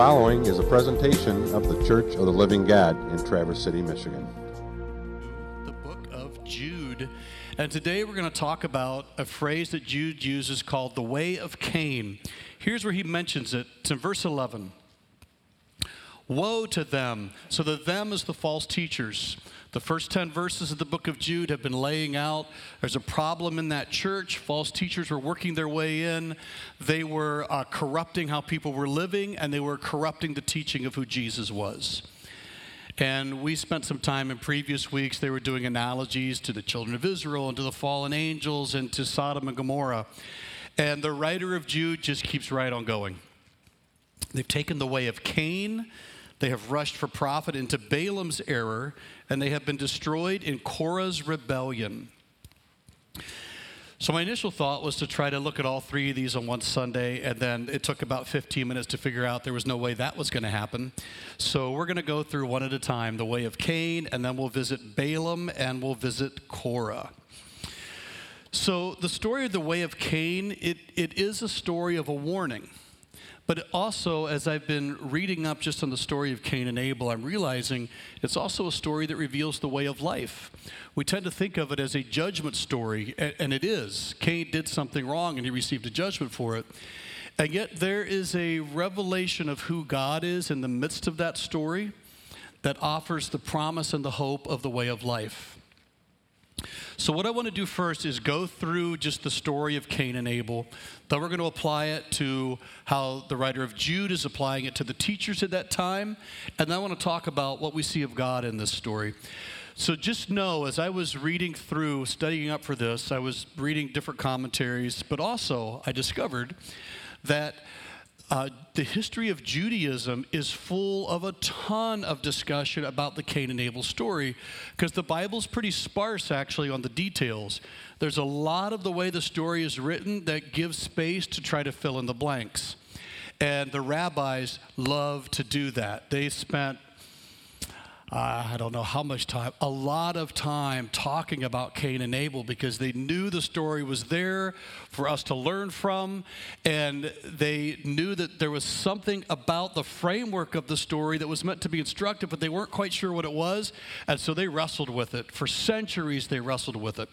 following is a presentation of the Church of the Living God in Traverse City, Michigan. The book of Jude. And today we're going to talk about a phrase that Jude uses called the way of Cain. Here's where he mentions it. It's in verse 11. Woe to them. So the them is the false teachers. The first 10 verses of the book of Jude have been laying out there's a problem in that church. False teachers were working their way in. They were uh, corrupting how people were living, and they were corrupting the teaching of who Jesus was. And we spent some time in previous weeks, they were doing analogies to the children of Israel and to the fallen angels and to Sodom and Gomorrah. And the writer of Jude just keeps right on going. They've taken the way of Cain, they have rushed for profit into Balaam's error, and they have been destroyed in Korah's rebellion. So, my initial thought was to try to look at all three of these on one Sunday, and then it took about 15 minutes to figure out there was no way that was going to happen. So, we're going to go through one at a time the way of Cain, and then we'll visit Balaam and we'll visit Korah. So, the story of the way of Cain, it, it is a story of a warning. But also, as I've been reading up just on the story of Cain and Abel, I'm realizing it's also a story that reveals the way of life. We tend to think of it as a judgment story, and it is. Cain did something wrong and he received a judgment for it. And yet, there is a revelation of who God is in the midst of that story that offers the promise and the hope of the way of life. So, what I want to do first is go through just the story of Cain and Abel. Then we're going to apply it to how the writer of Jude is applying it to the teachers at that time. And then I want to talk about what we see of God in this story. So, just know as I was reading through, studying up for this, I was reading different commentaries, but also I discovered that uh, the history of Judaism is full of a ton of discussion about the Cain and Abel story because the Bible's pretty sparse actually on the details. There's a lot of the way the story is written that gives space to try to fill in the blanks. And the rabbis love to do that. They spent Uh, I don't know how much time, a lot of time talking about Cain and Abel because they knew the story was there for us to learn from, and they knew that there was something about the framework of the story that was meant to be instructive, but they weren't quite sure what it was, and so they wrestled with it. For centuries, they wrestled with it.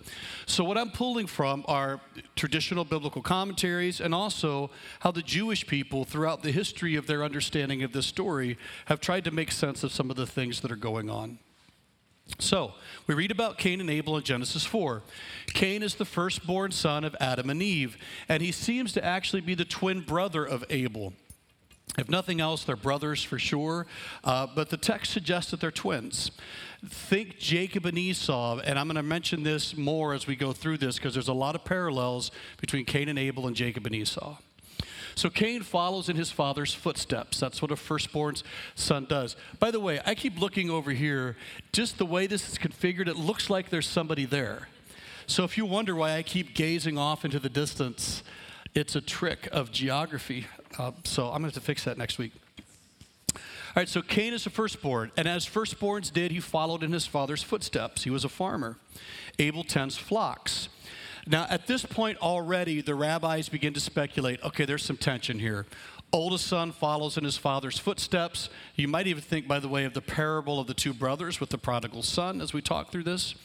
So, what I'm pulling from are traditional biblical commentaries and also how the Jewish people, throughout the history of their understanding of this story, have tried to make sense of some of the things that are going on. So, we read about Cain and Abel in Genesis 4. Cain is the firstborn son of Adam and Eve, and he seems to actually be the twin brother of Abel. If nothing else, they're brothers for sure, uh, but the text suggests that they're twins. Think Jacob and Esau, and I'm going to mention this more as we go through this because there's a lot of parallels between Cain and Abel and Jacob and Esau. So Cain follows in his father's footsteps. That's what a firstborn son does. By the way, I keep looking over here. Just the way this is configured, it looks like there's somebody there. So if you wonder why I keep gazing off into the distance, it's a trick of geography. Uh, so I'm going to have to fix that next week. All right, so Cain is a firstborn, and as firstborns did, he followed in his father's footsteps. He was a farmer. Abel tends flocks. Now, at this point already, the rabbis begin to speculate okay, there's some tension here. Oldest son follows in his father's footsteps. You might even think, by the way, of the parable of the two brothers with the prodigal son as we talk through this.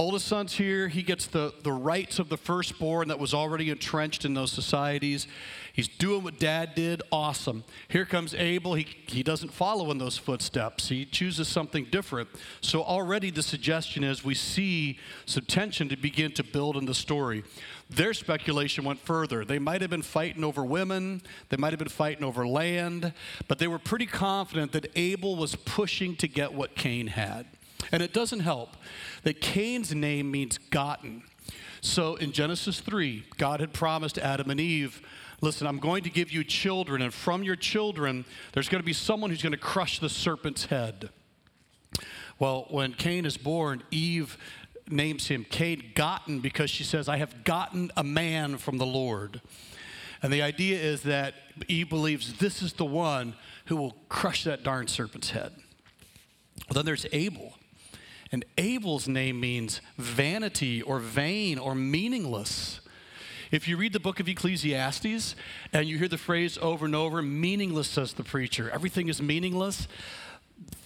Oldest son's here. He gets the, the rights of the firstborn that was already entrenched in those societies. He's doing what dad did. Awesome. Here comes Abel. He, he doesn't follow in those footsteps, he chooses something different. So, already the suggestion is we see some tension to begin to build in the story. Their speculation went further. They might have been fighting over women, they might have been fighting over land, but they were pretty confident that Abel was pushing to get what Cain had. And it doesn't help that Cain's name means gotten. So in Genesis 3, God had promised Adam and Eve, listen, I'm going to give you children, and from your children, there's going to be someone who's going to crush the serpent's head. Well, when Cain is born, Eve names him Cain gotten because she says, I have gotten a man from the Lord. And the idea is that Eve believes this is the one who will crush that darn serpent's head. Well, then there's Abel. And Abel's name means vanity or vain or meaningless. If you read the book of Ecclesiastes and you hear the phrase over and over, meaningless, says the preacher, everything is meaningless,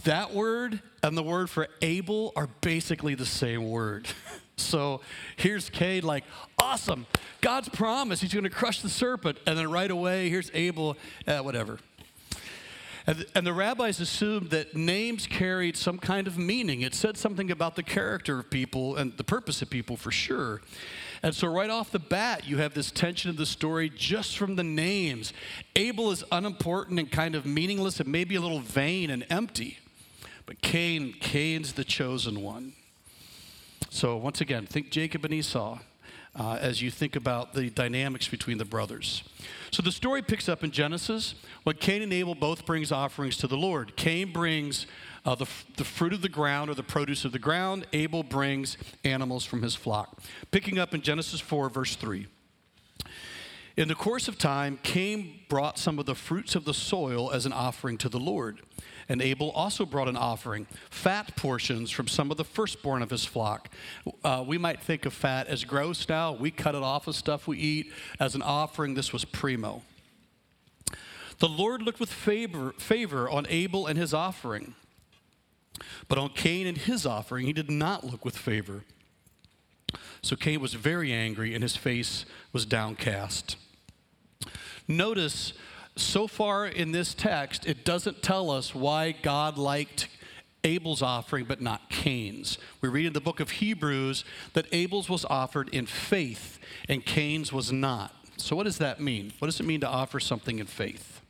that word and the word for Abel are basically the same word. So here's Cain, like, awesome, God's promise, he's going to crush the serpent. And then right away, here's Abel, uh, whatever. And, and the rabbis assumed that names carried some kind of meaning. It said something about the character of people and the purpose of people for sure. And so, right off the bat, you have this tension of the story just from the names. Abel is unimportant and kind of meaningless and maybe a little vain and empty. But Cain, Cain's the chosen one. So, once again, think Jacob and Esau uh, as you think about the dynamics between the brothers. So the story picks up in Genesis when Cain and Abel both brings offerings to the Lord. Cain brings uh, the, the fruit of the ground or the produce of the ground. Abel brings animals from his flock. Picking up in Genesis 4, verse 3. In the course of time, Cain brought some of the fruits of the soil as an offering to the Lord. And Abel also brought an offering, fat portions from some of the firstborn of his flock. Uh, we might think of fat as gross now. We cut it off of stuff we eat. As an offering, this was primo. The Lord looked with favor, favor on Abel and his offering, but on Cain and his offering, he did not look with favor. So Cain was very angry, and his face was downcast. Notice so far in this text, it doesn't tell us why God liked Abel's offering but not Cain's. We read in the book of Hebrews that Abel's was offered in faith and Cain's was not. So, what does that mean? What does it mean to offer something in faith?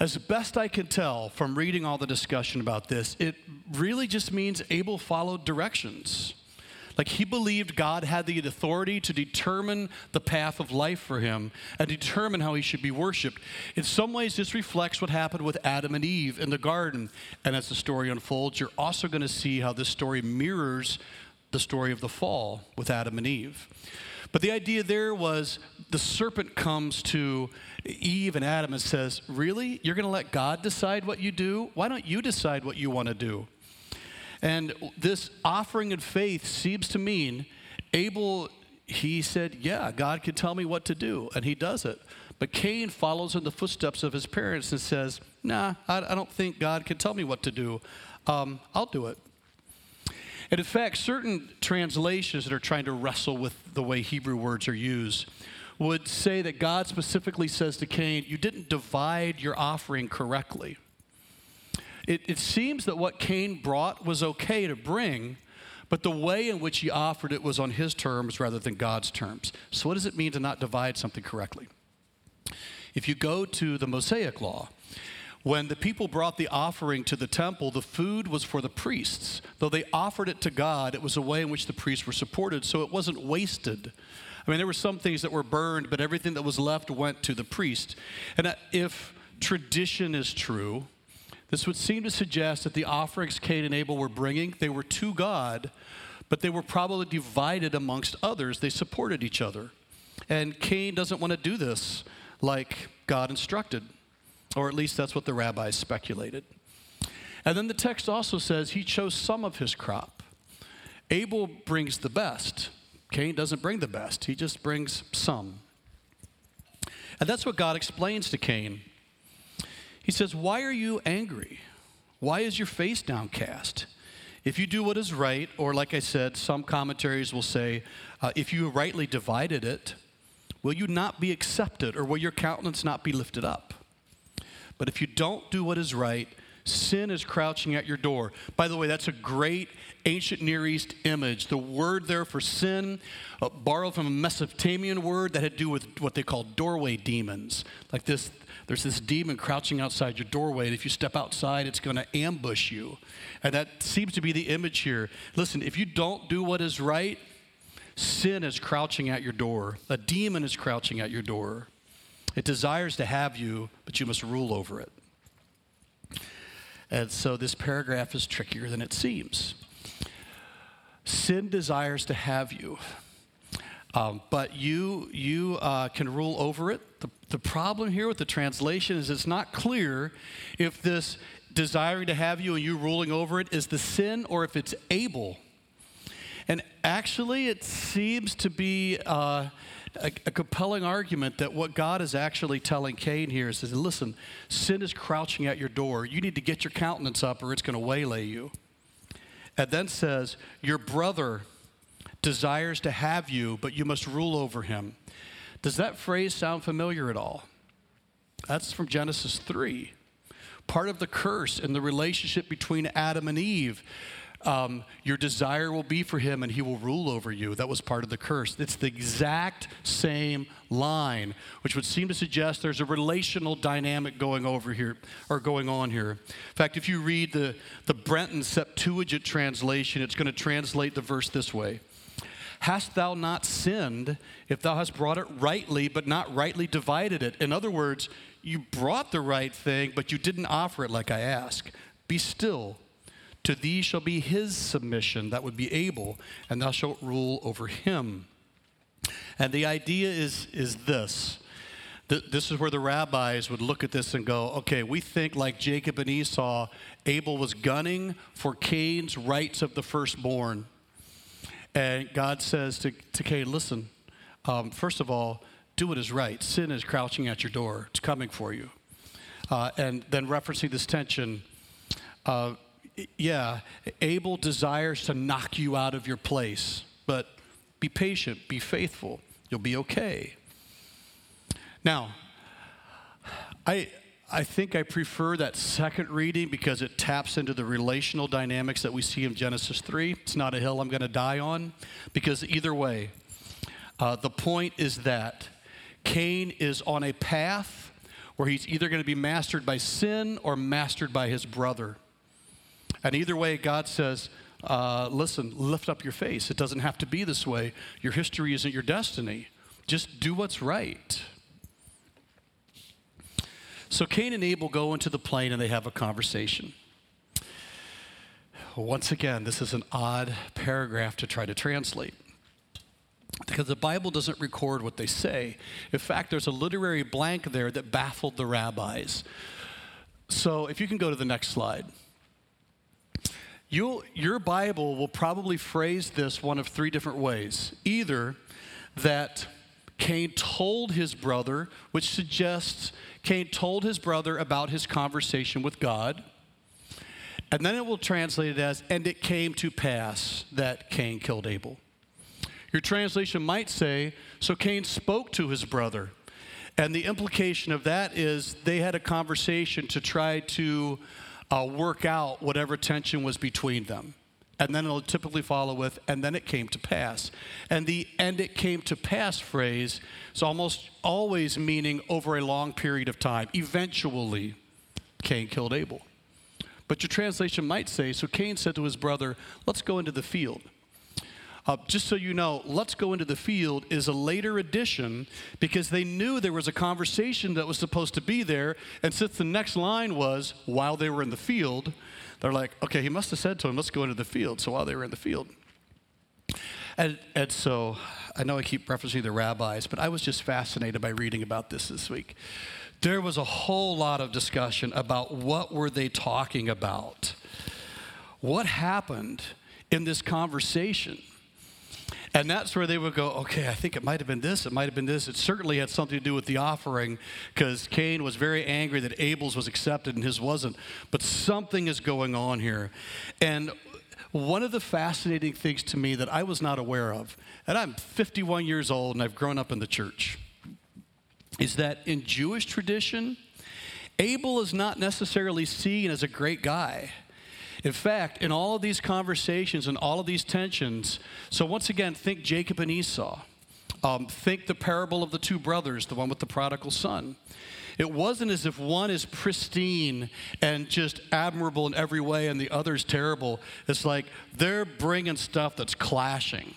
As best I can tell from reading all the discussion about this, it really just means Abel followed directions. Like he believed God had the authority to determine the path of life for him and determine how he should be worshiped. In some ways, this reflects what happened with Adam and Eve in the garden. And as the story unfolds, you're also going to see how this story mirrors the story of the fall with Adam and Eve. But the idea there was the serpent comes to Eve and Adam and says, Really? You're going to let God decide what you do? Why don't you decide what you want to do? And this offering of faith seems to mean Abel, he said, Yeah, God can tell me what to do, and he does it. But Cain follows in the footsteps of his parents and says, Nah, I, I don't think God can tell me what to do. Um, I'll do it. And in fact, certain translations that are trying to wrestle with the way Hebrew words are used would say that God specifically says to Cain, You didn't divide your offering correctly. It, it seems that what Cain brought was okay to bring, but the way in which he offered it was on his terms rather than God's terms. So, what does it mean to not divide something correctly? If you go to the Mosaic law, when the people brought the offering to the temple, the food was for the priests. Though they offered it to God, it was a way in which the priests were supported, so it wasn't wasted. I mean, there were some things that were burned, but everything that was left went to the priest. And uh, if tradition is true, this would seem to suggest that the offerings Cain and Abel were bringing, they were to God, but they were probably divided amongst others. They supported each other. And Cain doesn't want to do this like God instructed, or at least that's what the rabbis speculated. And then the text also says he chose some of his crop. Abel brings the best. Cain doesn't bring the best, he just brings some. And that's what God explains to Cain he says, Why are you angry? Why is your face downcast? If you do what is right, or like I said, some commentaries will say, uh, if you rightly divided it, will you not be accepted, or will your countenance not be lifted up? But if you don't do what is right, sin is crouching at your door. By the way, that's a great ancient Near East image. The word there for sin, uh, borrowed from a Mesopotamian word that had to do with what they call doorway demons, like this there's this demon crouching outside your doorway, and if you step outside, it's going to ambush you. And that seems to be the image here. Listen, if you don't do what is right, sin is crouching at your door, a demon is crouching at your door. It desires to have you, but you must rule over it. And so this paragraph is trickier than it seems. Sin desires to have you, um, but you, you uh, can rule over it. The, the problem here with the translation is it's not clear if this desiring to have you and you ruling over it is the sin or if it's Abel. And actually, it seems to be uh, a, a, compelling argument that what God is actually telling Cain here is, listen, sin is crouching at your door. You need to get your countenance up or it's going to waylay you. And then says, Your brother desires to have you, but you must rule over him. Does that phrase sound familiar at all? That's from Genesis 3. Part of the curse in the relationship between Adam and Eve um, your desire will be for him and he will rule over you. That was part of the curse. It's the exact same line, which would seem to suggest there's a relational dynamic going over here or going on here. In fact, if you read the, the Brenton Septuagint translation, it's going to translate the verse this way. Hast thou not sinned if thou hast brought it rightly, but not rightly divided it? In other words, you brought the right thing, but you didn't offer it like I ask. Be still to thee shall be his submission, that would be Abel, and thou shalt rule over him. And the idea is, is this. This is where the rabbis would look at this and go, okay, we think like Jacob and Esau, Abel was gunning for Cain's rights of the firstborn. And God says to, to Cain, listen, um, first of all, do what is right. Sin is crouching at your door, it's coming for you. Uh, and then referencing this tension, uh, yeah, Abel desires to knock you out of your place, but be patient, be faithful. You'll be okay. Now, I, I think I prefer that second reading because it taps into the relational dynamics that we see in Genesis 3. It's not a hill I'm going to die on because either way, uh, the point is that Cain is on a path where he's either going to be mastered by sin or mastered by his brother. And either way, God says, uh, listen, lift up your face. It doesn't have to be this way. Your history isn't your destiny. Just do what's right. So Cain and Abel go into the plain and they have a conversation. Once again, this is an odd paragraph to try to translate because the Bible doesn't record what they say. In fact, there's a literary blank there that baffled the rabbis. So if you can go to the next slide. You'll, your Bible will probably phrase this one of three different ways. Either that Cain told his brother, which suggests Cain told his brother about his conversation with God. And then it will translate it as, and it came to pass that Cain killed Abel. Your translation might say, so Cain spoke to his brother. And the implication of that is they had a conversation to try to uh, work out whatever tension was between them. And then it'll typically follow with, and then it came to pass. And the and it came to pass phrase is almost always meaning over a long period of time. Eventually, Cain killed Abel. But your translation might say, so Cain said to his brother, let's go into the field. Uh, just so you know, Let's Go Into the Field is a later addition because they knew there was a conversation that was supposed to be there. And since the next line was, while they were in the field, they're like, okay, he must have said to him, let's go into the field. So while they were in the field. And, and so I know I keep referencing the rabbis, but I was just fascinated by reading about this this week. There was a whole lot of discussion about what were they talking about? What happened in this conversation? And that's where they would go, okay, I think it might have been this, it might have been this. It certainly had something to do with the offering because Cain was very angry that Abel's was accepted and his wasn't. But something is going on here. And one of the fascinating things to me that I was not aware of, and I'm 51 years old and I've grown up in the church, is that in Jewish tradition, Abel is not necessarily seen as a great guy. In fact, in all of these conversations and all of these tensions, so once again, think Jacob and Esau. Um, think the parable of the two brothers, the one with the prodigal son. It wasn't as if one is pristine and just admirable in every way and the other's terrible. It's like they're bringing stuff that's clashing.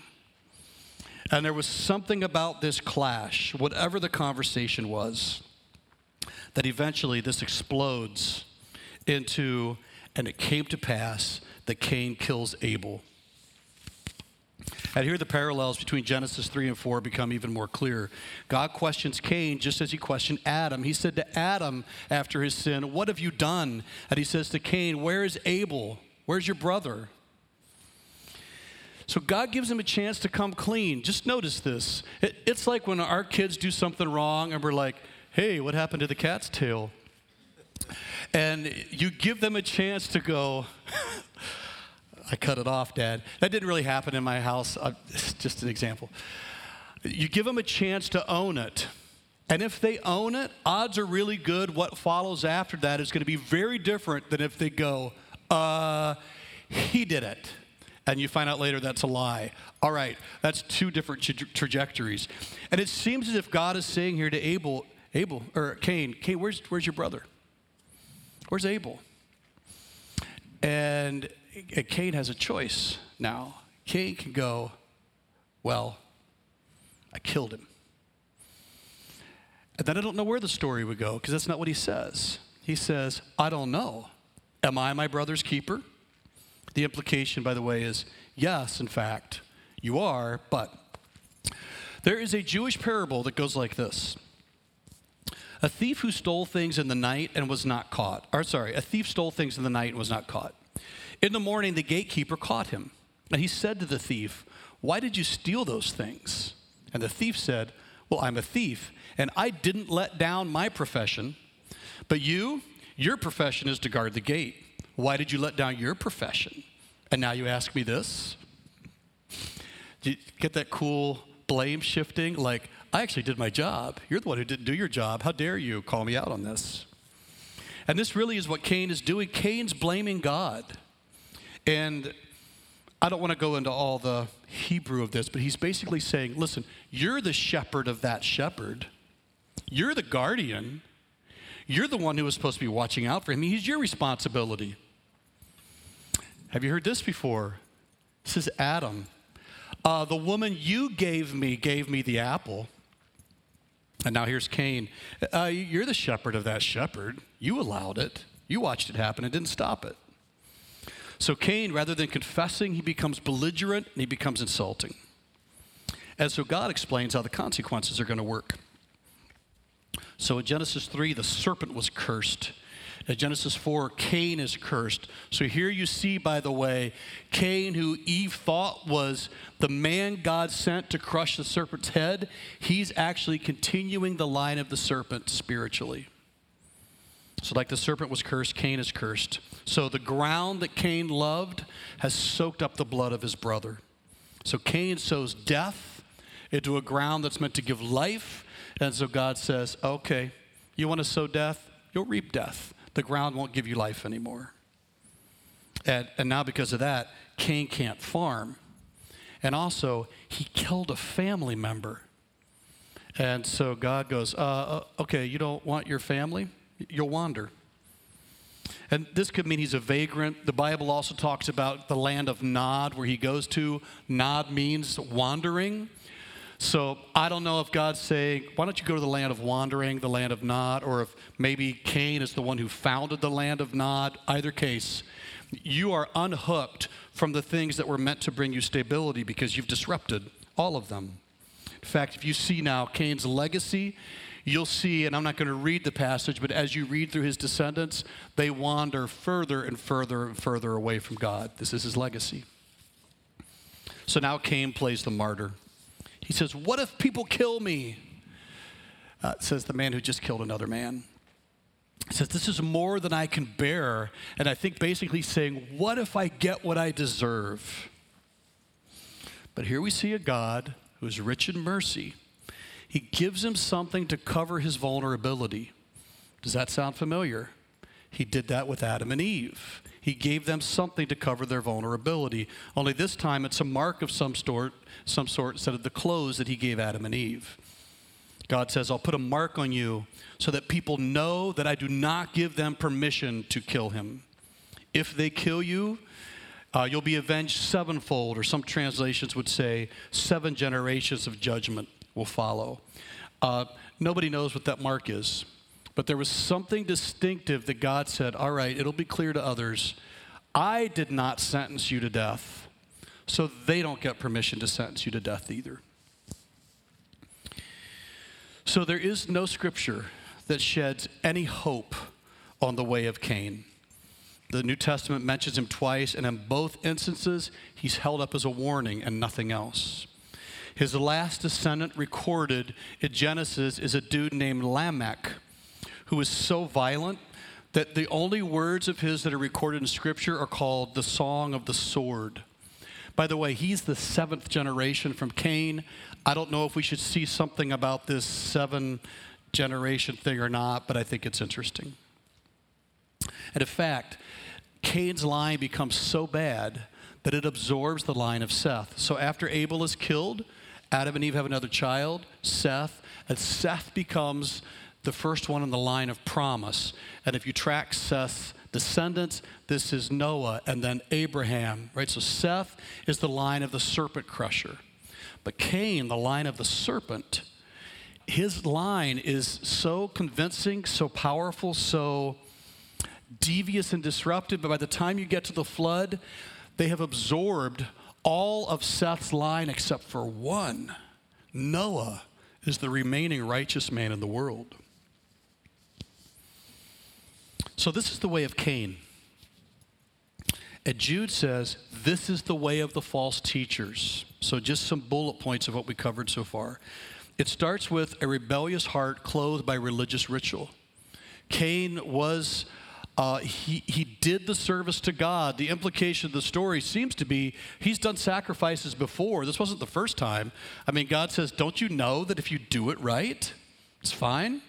And there was something about this clash, whatever the conversation was, that eventually this explodes into and it came to pass that Cain kills Abel. And here the parallels between Genesis 3 and 4 become even more clear. God questions Cain just as he questioned Adam. He said to Adam after his sin, What have you done? And he says to Cain, Where is Abel? Where's your brother? So God gives him a chance to come clean. Just notice this. It, it's like when our kids do something wrong and we're like, hey, what happened to the cat's tail? And you give them a chance to go, I cut it off, Dad. That didn't really happen in my house. Uh, just an example. You give them a chance to own it. And if they own it, odds are really good what follows after that is going to be very different than if they go, uh, he did it. And you find out later that's a lie. All right, that's two different tra- trajectories. And it seems as if God is saying here to Abel, Abel, or Cain, Cain, where's, where's your brother? Where's Abel? And uh, Cain has a choice now. Cain can go, well, I killed him. And then I don't know where the story would go because that's not what he says. He says, I don't know. Am I my brother's keeper? The implication, by the way, is yes, in fact, you are, but there is a Jewish parable that goes like this A thief who stole things in the night and was not caught. Or, sorry, a thief stole things in the night and was not caught. In the morning, the gatekeeper caught him, and he said to the thief, Why did you steal those things? And the thief said, Well, I'm a thief, and I didn't let down my profession. But you, your profession is to guard the gate. Why did you let down your profession? And now you ask me this? Do you get that cool blame shifting? Like, I actually did my job. You're the one who didn't do your job. How dare you call me out on this? And this really is what Cain is doing. Cain's blaming God. And I don't want to go into all the Hebrew of this, but he's basically saying, listen, you're the shepherd of that shepherd. You're the guardian. You're the one who was supposed to be watching out for him. He's your responsibility. Have you heard this before? This is Adam. Uh, the woman you gave me gave me the apple. And now here's Cain. Uh, you're the shepherd of that shepherd. You allowed it. You watched it happen and didn't stop it. So Cain, rather than confessing, he becomes belligerent and he becomes insulting. And so God explains how the consequences are going to work. So in Genesis 3, the serpent was cursed. Genesis 4, Cain is cursed. So here you see, by the way, Cain, who Eve thought was the man God sent to crush the serpent's head, he's actually continuing the line of the serpent spiritually. So, like the serpent was cursed, Cain is cursed. So, the ground that Cain loved has soaked up the blood of his brother. So, Cain sows death into a ground that's meant to give life. And so, God says, okay, you want to sow death? You'll reap death. The ground won't give you life anymore. And, and now, because of that, Cain can't farm. And also, he killed a family member. And so God goes, uh, uh okay, you don't want your family? you'll wander. And this could mean he's a vagrant. The Bible also talks about the land of Nod, where he goes to. Nod means wandering. So I don't know if God's saying, why don't you go to the land of wandering, the land of Nod, or if maybe Cain is the one who founded the land of Nod. Either case, you are unhooked from the things that were meant to bring you stability because you've disrupted all of them. In fact, if you see now Cain's legacy, you'll see, and I'm not going to read the passage, but as you read through his descendants, they wander further and further and further away from God. This is his legacy. So now Cain plays the martyr. He says, What if people kill me? Uh, says the man who just killed another man. He says, This is more than I can bear. And I think basically saying, What if I get what I deserve? But here we see a God who is rich in mercy he gives him something to cover his vulnerability. Does that sound familiar? He did that with Adam and Eve. He gave them something to cover their vulnerability. Only this time it's a mark of some sort, some sort instead of the clothes that he gave Adam and Eve. God says, I'll put a mark on you so that people know that I do not give them permission to kill him. If they kill you, uh, you'll be avenged sevenfold, or some translations would say seven generations of judgment will follow. Uh, nobody knows what that mark is, but there was something distinctive that God said, All right, it'll be clear to others. I did not sentence you to death, so they don't get permission to sentence you to death either. So there is no scripture that sheds any hope on the way of Cain. The New Testament mentions him twice, and in both instances, he's held up as a warning and nothing else. His last descendant recorded in Genesis is a dude named Lamech, who was so violent that the only words of his that are recorded in Scripture are called the Song of the Sword. By the way, he's the seventh generation from Cain. I don't know if we should see something about this seven generation thing or not, but I think it's interesting. And in fact, Cain's line becomes so bad that it absorbs the line of Seth. So after Abel is killed, Adam and Eve have another child, Seth, and Seth becomes the first one in the line of promise. And if you track Seth's descendants, this is Noah and then Abraham, right? So Seth is the line of the serpent crusher. But Cain, the line of the serpent, his line is so convincing, so powerful, so devious and disruptive, but by the time you get to the flood, they have absorbed all of Seth's line except for one. Noah is the remaining righteous man in the world. So, this is the way of Cain. And Jude says, This is the way of the false teachers. So, just some bullet points of what we covered so far. It starts with a rebellious heart clothed by religious ritual. Cain was uh, he, he did the service to God. The implication of the story seems to be he's done sacrifices before. This wasn't the first time. I mean, God says, Don't you know that if you do it right, it's fine?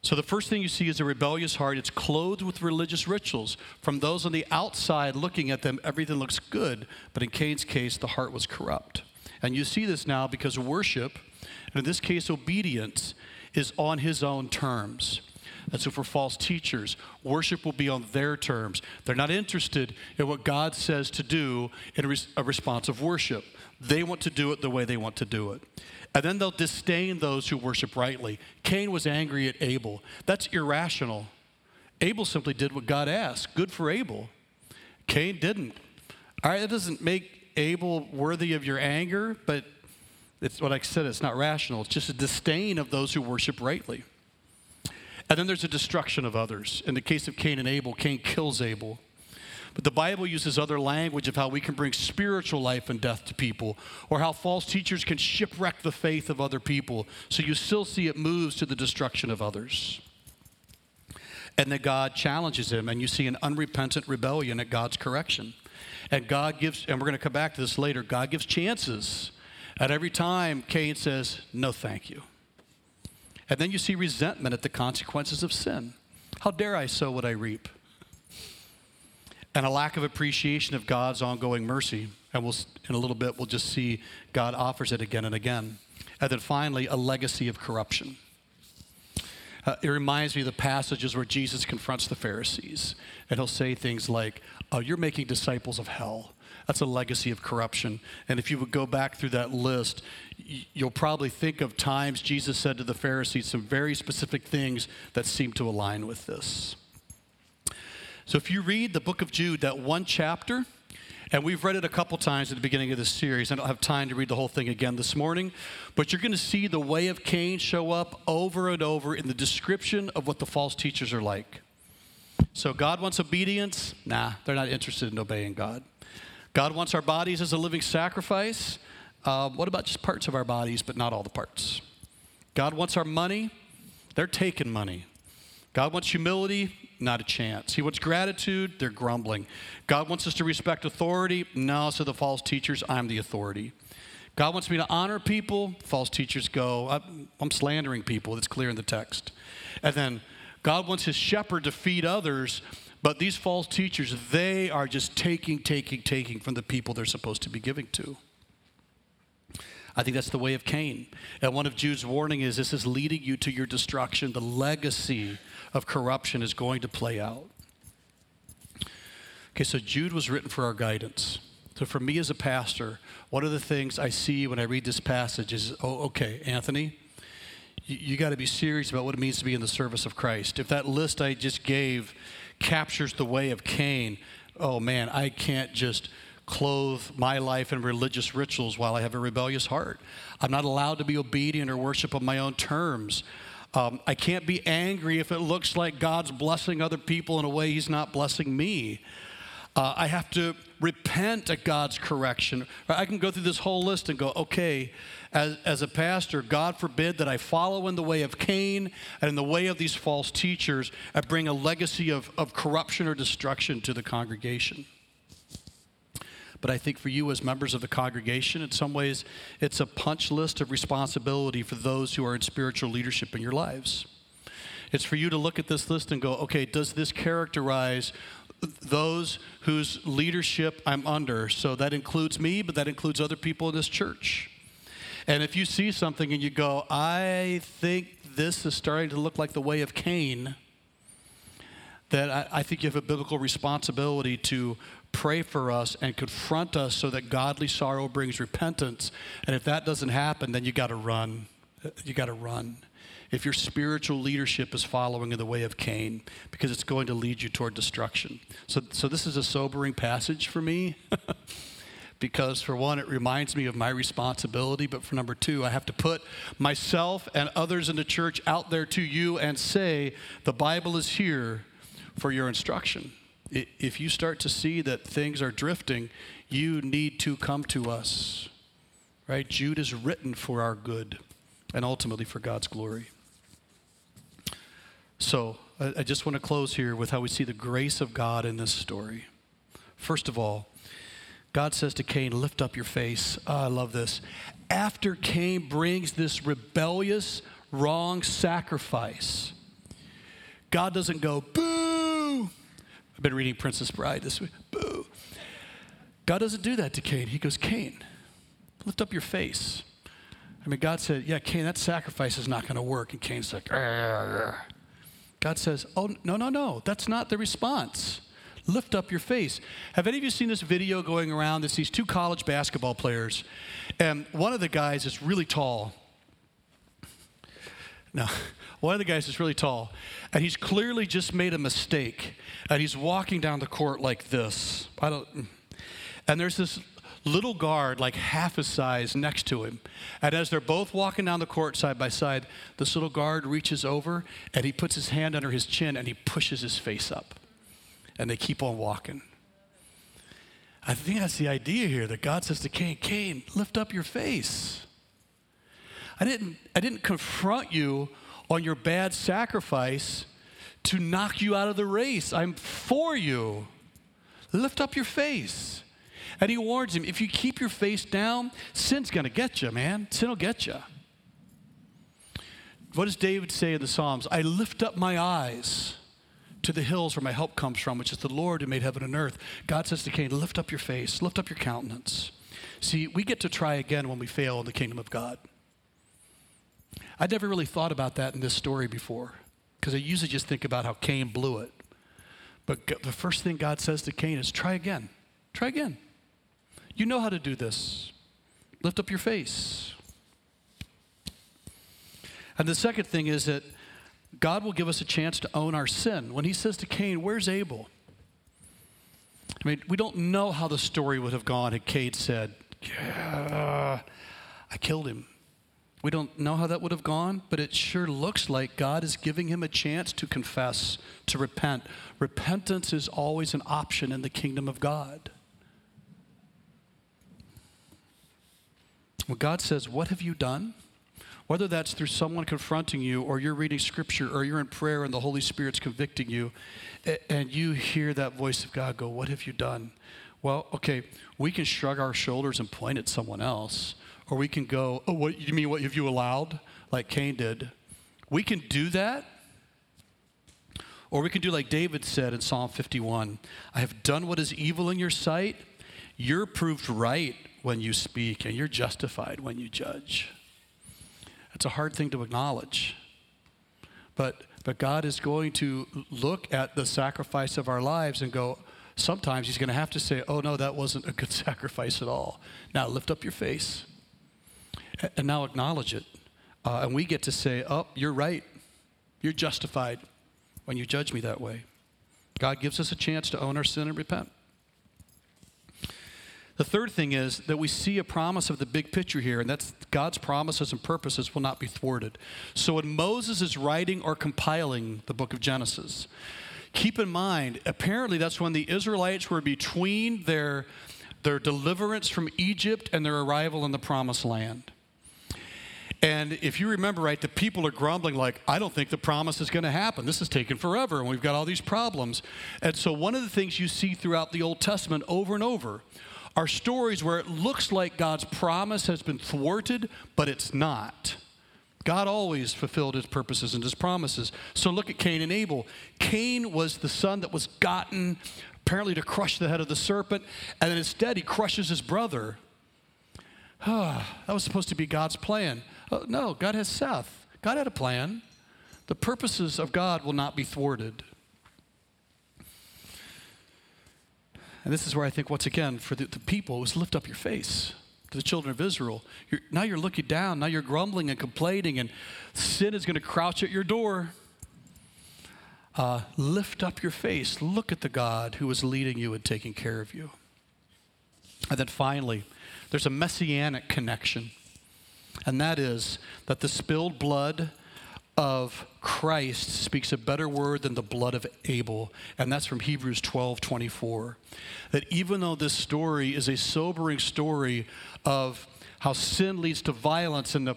So, the first thing you see is a rebellious heart. It's clothed with religious rituals. From those on the outside looking at them, everything looks good. But in Cain's case, the heart was corrupt. And you see this now because worship, and in this case, obedience, is on his own terms. And so for false teachers, worship will be on their terms. They're not interested in what God says to do in a response of worship. They want to do it the way they want to do it. And then they'll disdain those who worship rightly. Cain was angry at Abel. That's irrational. Abel simply did what God asked. Good for Abel. Cain didn't. All right, that doesn't make Abel worthy of your anger, but it's what I said, it's not rational. It's just a disdain of those who worship rightly. And then there's a destruction of others. In the case of Cain and Abel, Cain kills Abel. But the Bible uses other language of how we can bring spiritual life and death to people, or how false teachers can shipwreck the faith of other people. So you still see it moves to the destruction of others. And then God challenges him, and you see an unrepentant rebellion at God's correction. And God gives, and we're going to come back to this later, God gives chances. At every time, Cain says, No, thank you. And then you see resentment at the consequences of sin. How dare I sow what I reap? And a lack of appreciation of God's ongoing mercy. And we'll, in a little bit, we'll just see God offers it again and again. And then finally, a legacy of corruption. Uh, it reminds me of the passages where Jesus confronts the Pharisees, and he'll say things like, Oh, you're making disciples of hell. That's a legacy of corruption. And if you would go back through that list, you'll probably think of times Jesus said to the Pharisees some very specific things that seem to align with this. So if you read the book of Jude, that one chapter, and we've read it a couple times at the beginning of this series. I don't have time to read the whole thing again this morning, but you're going to see the way of Cain show up over and over in the description of what the false teachers are like. So God wants obedience? Nah, they're not interested in obeying God. God wants our bodies as a living sacrifice. Uh, what about just parts of our bodies, but not all the parts? God wants our money. They're taking money. God wants humility, not a chance. He wants gratitude, they're grumbling. God wants us to respect authority. No, so the false teachers, I'm the authority. God wants me to honor people. False teachers go, I'm slandering people. It's clear in the text. And then God wants his shepherd to feed others. But these false teachers, they are just taking, taking, taking from the people they're supposed to be giving to. I think that's the way of Cain. And one of Jude's warning is this is leading you to your destruction. The legacy of corruption is going to play out. Okay, so Jude was written for our guidance. So for me as a pastor, one of the things I see when I read this passage is, oh, okay, Anthony, you, you got to be serious about what it means to be in the service of Christ. If that list I just gave captures the way of Cain, oh man, I can't just clothe my life in religious rituals while I have a rebellious heart. I'm not allowed to be obedient or worship on my own terms. Um, I can't be angry if it looks like God's blessing other people in a way He's not blessing me. Uh, I have to repent at God's correction. I can go through this whole list and go, okay, as, as a pastor, God forbid that I follow in the way of Cain and in the way of these false teachers and bring a legacy of, of corruption or destruction to the congregation. But I think for you, as members of the congregation, in some ways, it's a punch list of responsibility for those who are in spiritual leadership in your lives. It's for you to look at this list and go, okay, does this characterize those whose leadership I'm under. So that includes me, but that includes other people in this church. And if you see something and you go, I think this is starting to look like the way of Cain, that I, I think you have a biblical responsibility to pray for us and confront us so that godly sorrow brings repentance. And if that doesn't happen, then you got to run. You got to run if your spiritual leadership is following in the way of Cain, because it's going to lead you toward destruction. So, so this is a sobering passage for me. because for one, it reminds me of my responsibility, but for number two, I have to put myself and others in the church out there to you and say, the Bible is here for your instruction. If you start to see that things are drifting, you need to come to us. Right? Jude is written for our good and ultimately for God's glory. So I, just want to close here with how we see the grace of God in this story. First of all, God says to Cain, Lift up your face. Oh, I love this. After Cain brings this rebellious, wrong sacrifice, God doesn't go, Boo! I've been reading Princess Bride this week. Boo! God doesn't do that to Cain. He goes, Cain, lift up your face. I mean, God said, Yeah, Cain, that sacrifice is not going to work. And Cain's like, Arr. God says, Oh, no, no, no, that's not the response. Lift up your face. Have any of you seen this video going around? It's these two college basketball players, and one of the guys is really tall. No, one of the guys is really tall, and he's clearly just made a mistake, and he's walking down the court like this. I don't, and there's this little guard, like half his size, next to him. And as they're both walking down the court side by side, this little guard reaches over and he puts his hand under his chin and he pushes his face up. And they keep on walking. I think that's the idea here that God says to Cain, Cain, lift up your face. I didn't, I didn't confront you on your bad sacrifice to knock you out of the race. I'm for you. Lift up your face. And he warns him if you keep your face down, sin's going to get you, man. Sin will get you. What does David say in the Psalms? I lift up my eyes to the hills where my help comes from, which is the Lord who made heaven and earth. God says to Cain, Lift up your face, lift up your countenance. See, we get to try again when we fail in the kingdom of God. I'd never really thought about that in this story before, because I usually just think about how Cain blew it. But the first thing God says to Cain is, Try again. Try again. You know how to do this. Lift up your face. And the second thing is that God will give us a chance to own our sin. When he says to Cain, Where's Abel? I mean, we don't know how the story would have gone had Cain said, Yeah, I killed him. We don't know how that would have gone, but it sure looks like God is giving him a chance to confess, to repent. Repentance is always an option in the kingdom of God. When God says, What have you done? Whether that's through someone confronting you, or you're reading scripture, or you're in prayer and the Holy Spirit's convicting you, and you hear that voice of God go, What have you done? Well, okay, we can shrug our shoulders and point at someone else, or we can go, Oh, what you mean what have you allowed? Like Cain did. We can do that. Or we can do like David said in Psalm 51 I have done what is evil in your sight. You're proved right when you speak, and you're justified when you judge. It's a hard thing to acknowledge. But, but God is going to look at the sacrifice of our lives and go, sometimes He's going to have to say, oh, no, that wasn't a good sacrifice at all. Now lift up your face and now acknowledge it. Uh, and we get to say, oh, you're right. You're justified when you judge me that way. God gives us a chance to own our sin and repent. The third thing is that we see a promise of the big picture here, and that's God's promises and purposes will not be thwarted. So when Moses is writing or compiling the book of Genesis, keep in mind, apparently that's when the Israelites were between their, their deliverance from Egypt and their arrival in the promised land. And if you remember right, the people are grumbling, like, I don't think the promise is going to happen. This is taking forever, and we've got all these problems. And so, one of the things you see throughout the Old Testament over and over are stories where it looks like God's promise has been thwarted, but it's not. God always fulfilled his purposes and his promises. So look at Cain and Abel. Cain was the son that was gotten apparently to crush the head of the serpent, and then instead he crushes his brother. That was supposed to be God's plan. Oh, no, God has Seth. God had a plan. The purposes of God will not be thwarted. And this is where I think, once again, for the, the people, was lift up your face to the children of Israel. You're, now you're looking down. Now you're grumbling and complaining, and sin is going to crouch at your door. Uh, lift up your face. Look at the God who is leading you and taking care of you. And then finally, there's a messianic connection, and that is that the spilled blood of Christ speaks a better word than the blood of Abel. And that's from Hebrews 12 24. That even though this story is a sobering story of how sin leads to violence, and the,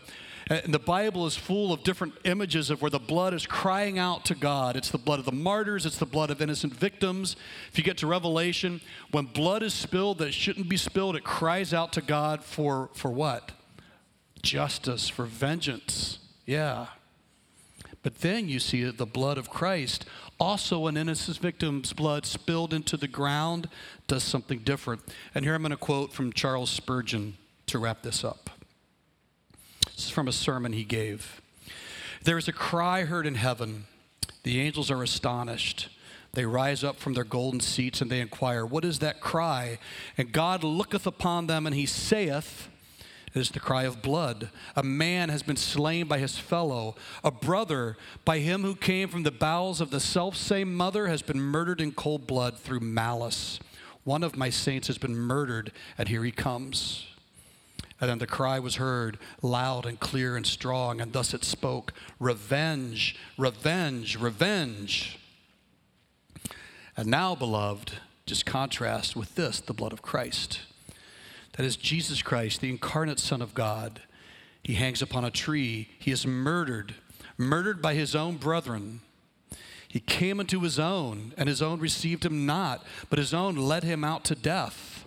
and the Bible is full of different images of where the blood is crying out to God. It's the blood of the martyrs, it's the blood of innocent victims. If you get to Revelation, when blood is spilled that shouldn't be spilled, it cries out to God for, for what? Justice, for vengeance. Yeah. But then you see that the blood of Christ, also an innocent victim's blood spilled into the ground, does something different. And here I'm going to quote from Charles Spurgeon to wrap this up. This is from a sermon he gave. There is a cry heard in heaven. The angels are astonished. They rise up from their golden seats and they inquire, What is that cry? And God looketh upon them and he saith, it is the cry of blood. A man has been slain by his fellow. A brother, by him who came from the bowels of the self-same mother, has been murdered in cold blood through malice. One of my saints has been murdered, and here he comes. And then the cry was heard, loud and clear and strong, and thus it spoke Revenge, revenge, revenge. And now, beloved, just contrast with this the blood of Christ. That is Jesus Christ, the incarnate Son of God. He hangs upon a tree. He is murdered, murdered by his own brethren. He came unto his own, and his own received him not, but his own led him out to death.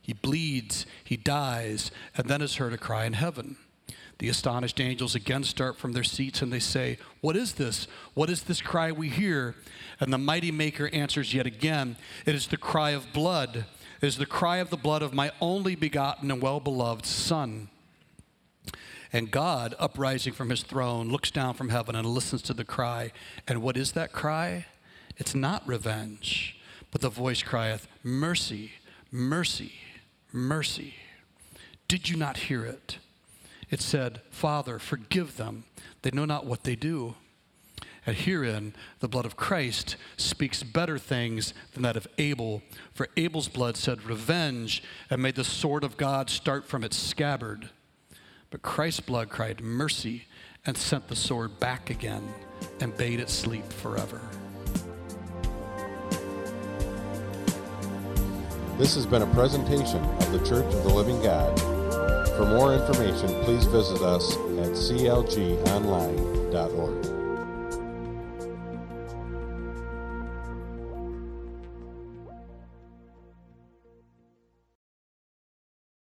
He bleeds, he dies, and then is heard a cry in heaven. The astonished angels again start from their seats and they say, What is this? What is this cry we hear? And the mighty Maker answers yet again, It is the cry of blood is the cry of the blood of my only begotten and well beloved Son. And God, uprising from his throne, looks down from heaven and listens to the cry. And what is that cry? It's not revenge, but the voice crieth, Mercy, mercy, mercy. Did you not hear it? It said, Father, forgive them. They know not what they do. And herein, the blood of Christ speaks better things than that of Abel. For Abel's blood said, Revenge, and made the sword of God start from its scabbard. But Christ's blood cried, Mercy, and sent the sword back again and bade it sleep forever. This has been a presentation of the Church of the Living God. For more information, please visit us at clgonline.org.